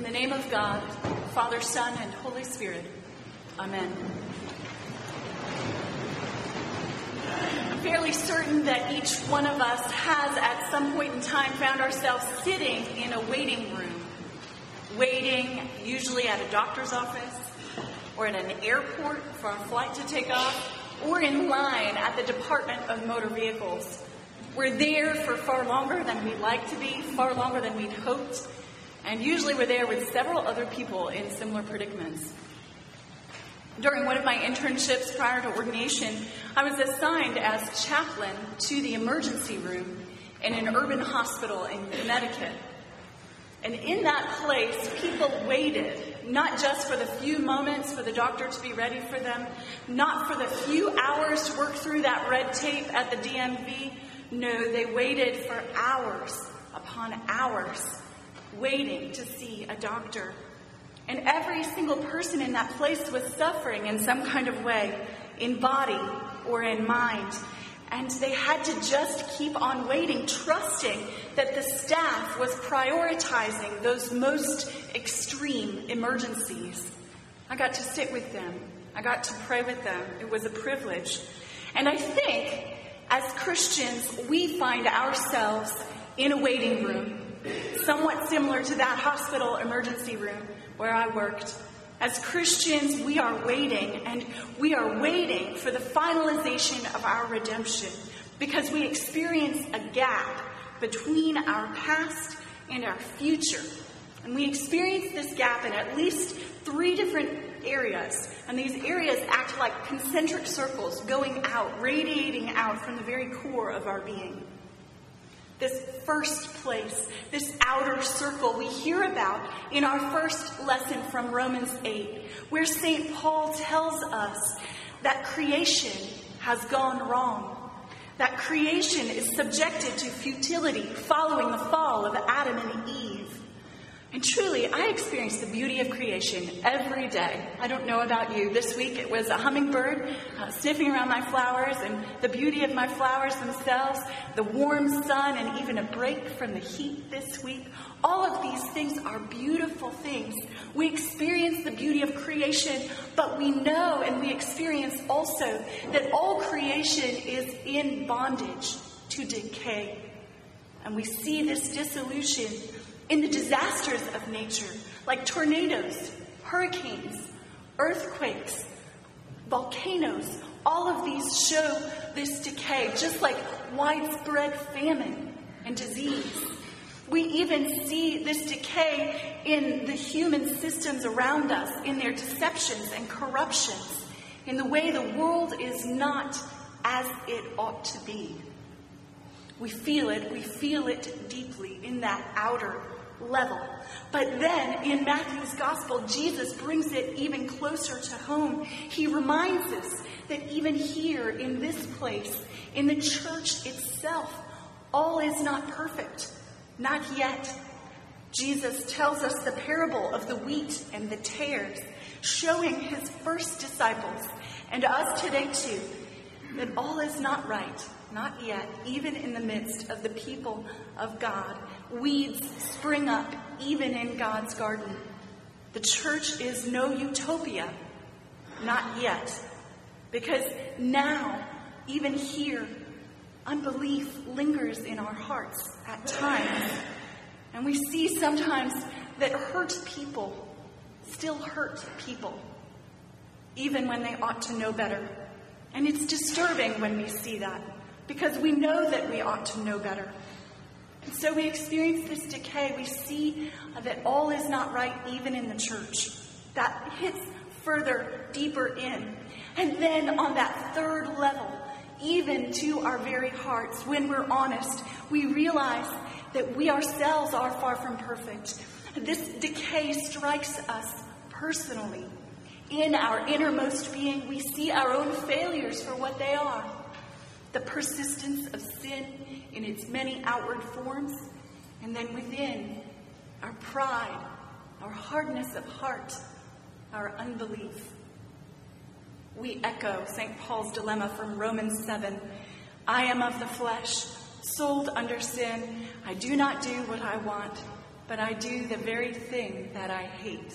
In the name of God, Father, Son, and Holy Spirit. Amen. I'm fairly certain that each one of us has at some point in time found ourselves sitting in a waiting room, waiting usually at a doctor's office or in an airport for a flight to take off or in line at the Department of Motor Vehicles. We're there for far longer than we'd like to be, far longer than we'd hoped, and usually we're there with several other people in similar predicaments. During one of my internships prior to ordination, I was assigned as chaplain to the emergency room in an urban hospital in Connecticut. And in that place, people waited, not just for the few moments for the doctor to be ready for them, not for the few hours to work through that red tape at the DMV. No, they waited for hours upon hours, waiting to see a doctor. And every single person in that place was suffering in some kind of way, in body or in mind. And they had to just keep on waiting, trusting that the staff was prioritizing those most extreme emergencies. I got to sit with them. I got to pray with them. It was a privilege. And I think as Christians, we find ourselves in a waiting room, somewhat similar to that hospital emergency room where I worked. As Christians, we are waiting, and we are waiting for the finalization of our redemption because we experience a gap between our past and our future. And we experience this gap in at least three different areas. And these areas act like concentric circles going out, radiating out from the very core of our being this first place, this outer circle we hear about in our first lesson from Romans 8, where St. Paul tells us that creation has gone wrong. That creation is subjected to futility following the fall of Adam and Eve. And truly, I experience the beauty of creation every day. I don't know about you. This week it was a hummingbird uh, sniffing around my flowers and the beauty of my flowers themselves, the warm sun, and even a break from the heat this week. All of these things are beautiful things. We experience the beauty of creation, but we know and we experience also that all creation is in bondage to decay. And we see this dissolution in the disasters of nature, like tornadoes, hurricanes, earthquakes, volcanoes. All of these show this decay, just like widespread famine and disease. We even see this decay in the human systems around us, in their deceptions and corruptions, in the way the world is not as it ought to be. We feel it, we feel it deeply in that outer level. But then in Matthew's gospel, Jesus brings it even closer to home. He reminds us that even here in this place, in the church itself, all is not perfect. Not yet. Jesus tells us the parable of the wheat and the tares, showing his first disciples and us today too that all is not right, not yet, even in the midst of the people of God. Weeds spring up even in God's garden. The church is no utopia, not yet. Because now, even here, unbelief lingers in our hearts at times. And we see sometimes that hurt people still hurt people, even when they ought to know better. And it's disturbing when we see that, because we know that we ought to know better. And so we experience this decay. We see that all is not right, even in the church. That hits further, deeper in. And then on that third level, even to our very hearts, when we're honest, we realize that we ourselves are far from perfect. This decay strikes us personally. In our innermost being, we see our own failures for what they are the persistence of sin in its many outward forms, and then within, our pride, our hardness of heart, our unbelief. We echo St. Paul's dilemma from Romans 7 I am of the flesh, sold under sin. I do not do what I want, but I do the very thing that I hate.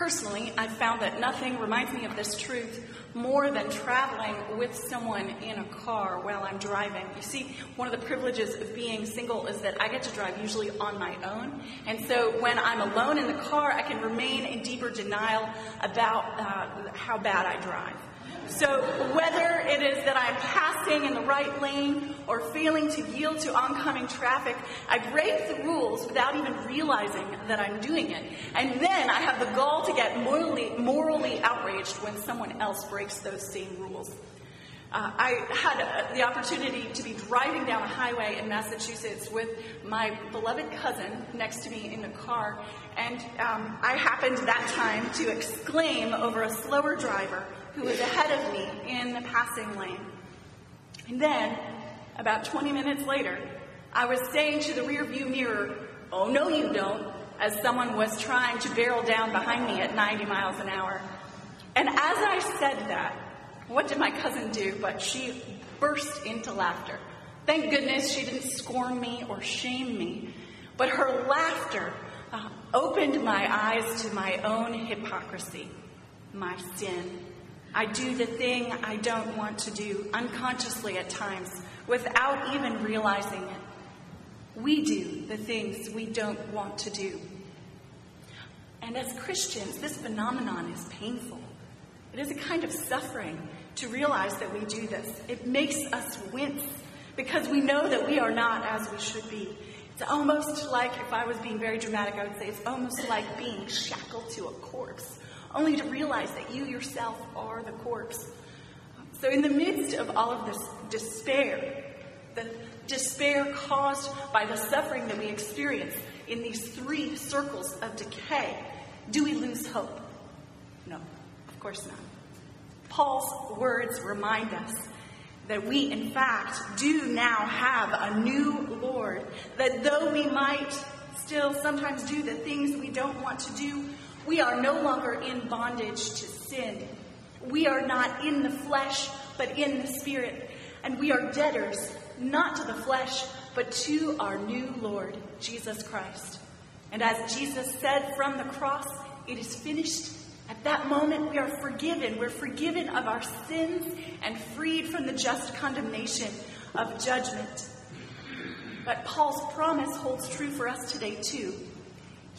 Personally, I've found that nothing reminds me of this truth more than traveling with someone in a car while I'm driving. You see, one of the privileges of being single is that I get to drive usually on my own. And so when I'm alone in the car, I can remain in deeper denial about uh, how bad I drive. So whether it is that I'm passing in the right lane or failing to yield to oncoming traffic, I break the rules without even realizing that I'm doing it. And then I have the gall to get morally, morally outraged when someone else breaks those same rules. Uh, I had uh, the opportunity to be driving down a highway in Massachusetts with my beloved cousin next to me in the car, and um, I happened that time to exclaim over a slower driver who was ahead of me in the passing lane. And then, about 20 minutes later, I was saying to the rearview mirror, Oh, no, you don't, as someone was trying to barrel down behind me at 90 miles an hour. And as I said that, what did my cousin do? But she burst into laughter. Thank goodness she didn't scorn me or shame me, but her laughter uh, opened my eyes to my own hypocrisy, my sin, I do the thing I don't want to do unconsciously at times without even realizing it. We do the things we don't want to do. And as Christians, this phenomenon is painful. It is a kind of suffering to realize that we do this. It makes us wince because we know that we are not as we should be. It's almost like, if I was being very dramatic, I would say it's almost like being shackled to a corpse only to realize that you yourself are the corpse. So, in the midst of all of this despair, the despair caused by the suffering that we experience in these three circles of decay, do we lose hope? No, of course not. Paul's words remind us that we, in fact, do now have a new Lord, that though we might still sometimes do the things we don't want to do, we are no longer in bondage to sin. We are not in the flesh, but in the spirit. And we are debtors, not to the flesh, but to our new Lord, Jesus Christ. And as Jesus said from the cross, it is finished. At that moment, we are forgiven. We're forgiven of our sins and freed from the just condemnation of judgment. But Paul's promise holds true for us today, too.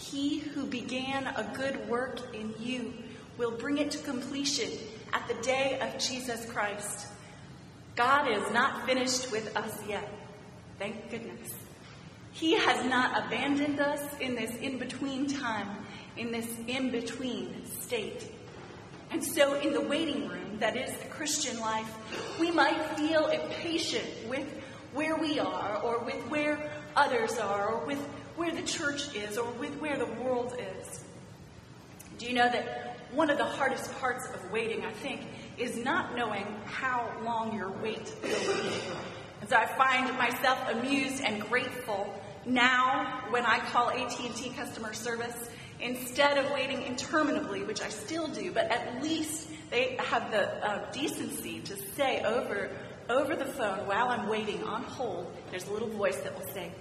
He who began a good work in you will bring it to completion at the day of Jesus Christ. God is not finished with us yet. Thank goodness. He has not abandoned us in this in between time, in this in between state. And so, in the waiting room that is the Christian life, we might feel impatient with where we are, or with where others are, or with where the church is or with where the world is. Do you know that one of the hardest parts of waiting, I think, is not knowing how long your wait will be. And so I find myself amused and grateful now when I call AT&T customer service instead of waiting interminably, which I still do, but at least they have the uh, decency to say over over the phone while I'm waiting on hold, there's a little voice that will say,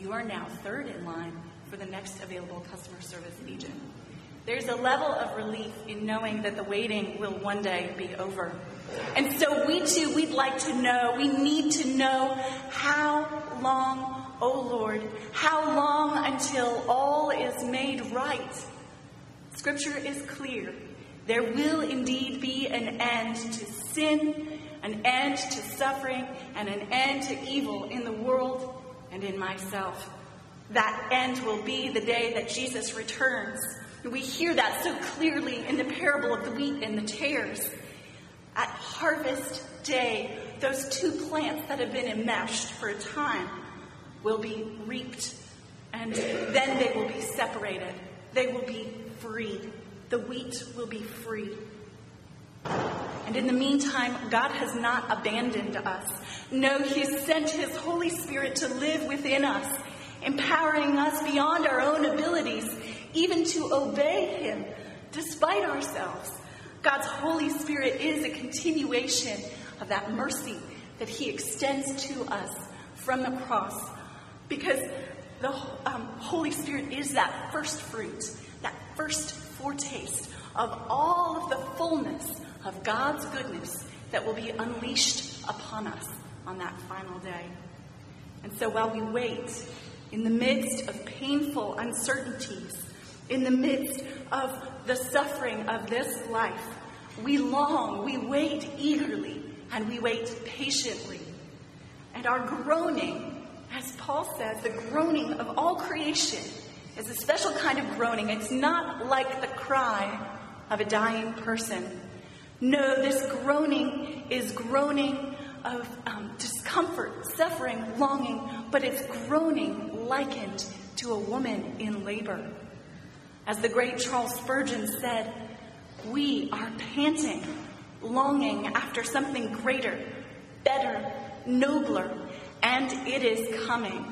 you are now third in line for the next available customer service agent. There's a level of relief in knowing that the waiting will one day be over. And so we too, we'd like to know, we need to know how long, oh Lord, how long until all is made right? Scripture is clear. There will indeed be an end to sin, an end to suffering, and an end to evil in the world and in myself. That end will be the day that Jesus returns. We hear that so clearly in the parable of the wheat and the tares. At harvest day, those two plants that have been enmeshed for a time will be reaped, and then they will be separated. They will be freed. The wheat will be free. And in the meantime, God has not abandoned us. No, He sent His Holy Spirit to live within us, empowering us beyond our own abilities, even to obey Him despite ourselves. God's Holy Spirit is a continuation of that mercy that He extends to us from the cross. Because the um, Holy Spirit is that first fruit, that first foretaste of all of the fullness of God's goodness that will be unleashed upon us on that final day. And so while we wait in the midst of painful uncertainties, in the midst of the suffering of this life, we long, we wait eagerly, and we wait patiently. And our groaning, as Paul says, the groaning of all creation is a special kind of groaning. It's not like the cry of a dying person. No, this groaning is groaning of um, discomfort, suffering, longing, but it's groaning likened to a woman in labor. As the great Charles Spurgeon said, we are panting, longing after something greater, better, nobler, and it is coming.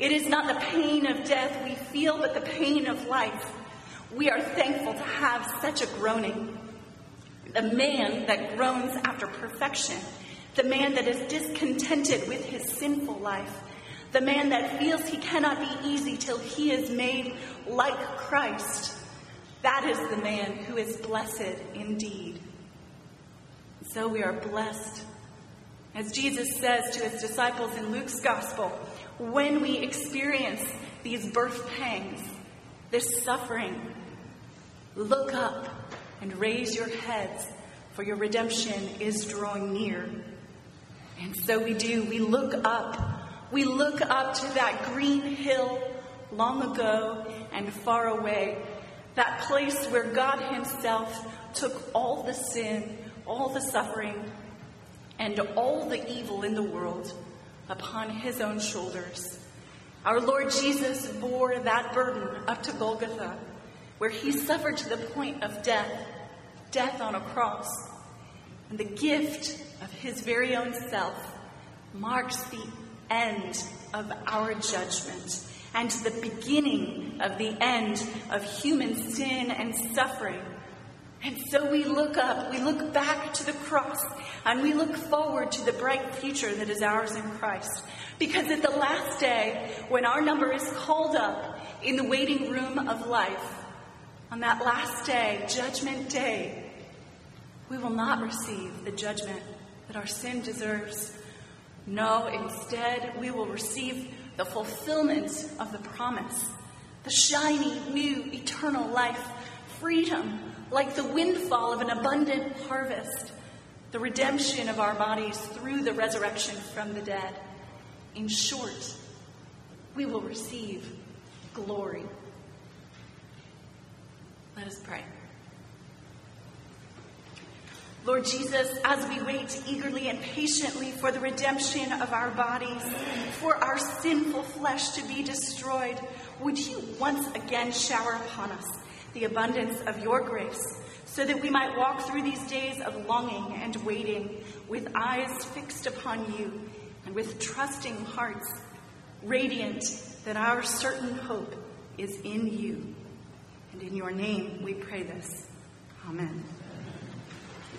It is not the pain of death we feel, but the pain of life. We are thankful to have such a groaning. The man that groans after perfection, the man that is discontented with his sinful life, the man that feels he cannot be easy till he is made like Christ. That is the man who is blessed indeed. So we are blessed. As Jesus says to his disciples in Luke's gospel, when we experience these birth pangs, this suffering, look up and raise your heads, for your redemption is drawing near. And so we do. We look up. We look up to that green hill long ago and far away, that place where God Himself took all the sin, all the suffering, and all the evil in the world upon his own shoulders. Our Lord Jesus bore that burden up to Golgotha, where he suffered to the point of death, death on a cross. And the gift of his very own self marks the end of our judgment and the beginning of the end of human sin and suffering and so we look up, we look back to the cross, and we look forward to the bright future that is ours in Christ. Because at the last day, when our number is called up in the waiting room of life, on that last day, Judgment Day, we will not receive the judgment that our sin deserves. No, instead, we will receive the fulfillment of the promise, the shiny, new, eternal life, freedom like the windfall of an abundant harvest, the redemption of our bodies through the resurrection from the dead. In short, we will receive glory. Let us pray. Lord Jesus, as we wait eagerly and patiently for the redemption of our bodies, for our sinful flesh to be destroyed, would you once again shower upon us the abundance of your grace, so that we might walk through these days of longing and waiting with eyes fixed upon you and with trusting hearts, radiant that our certain hope is in you. And in your name we pray this. Amen.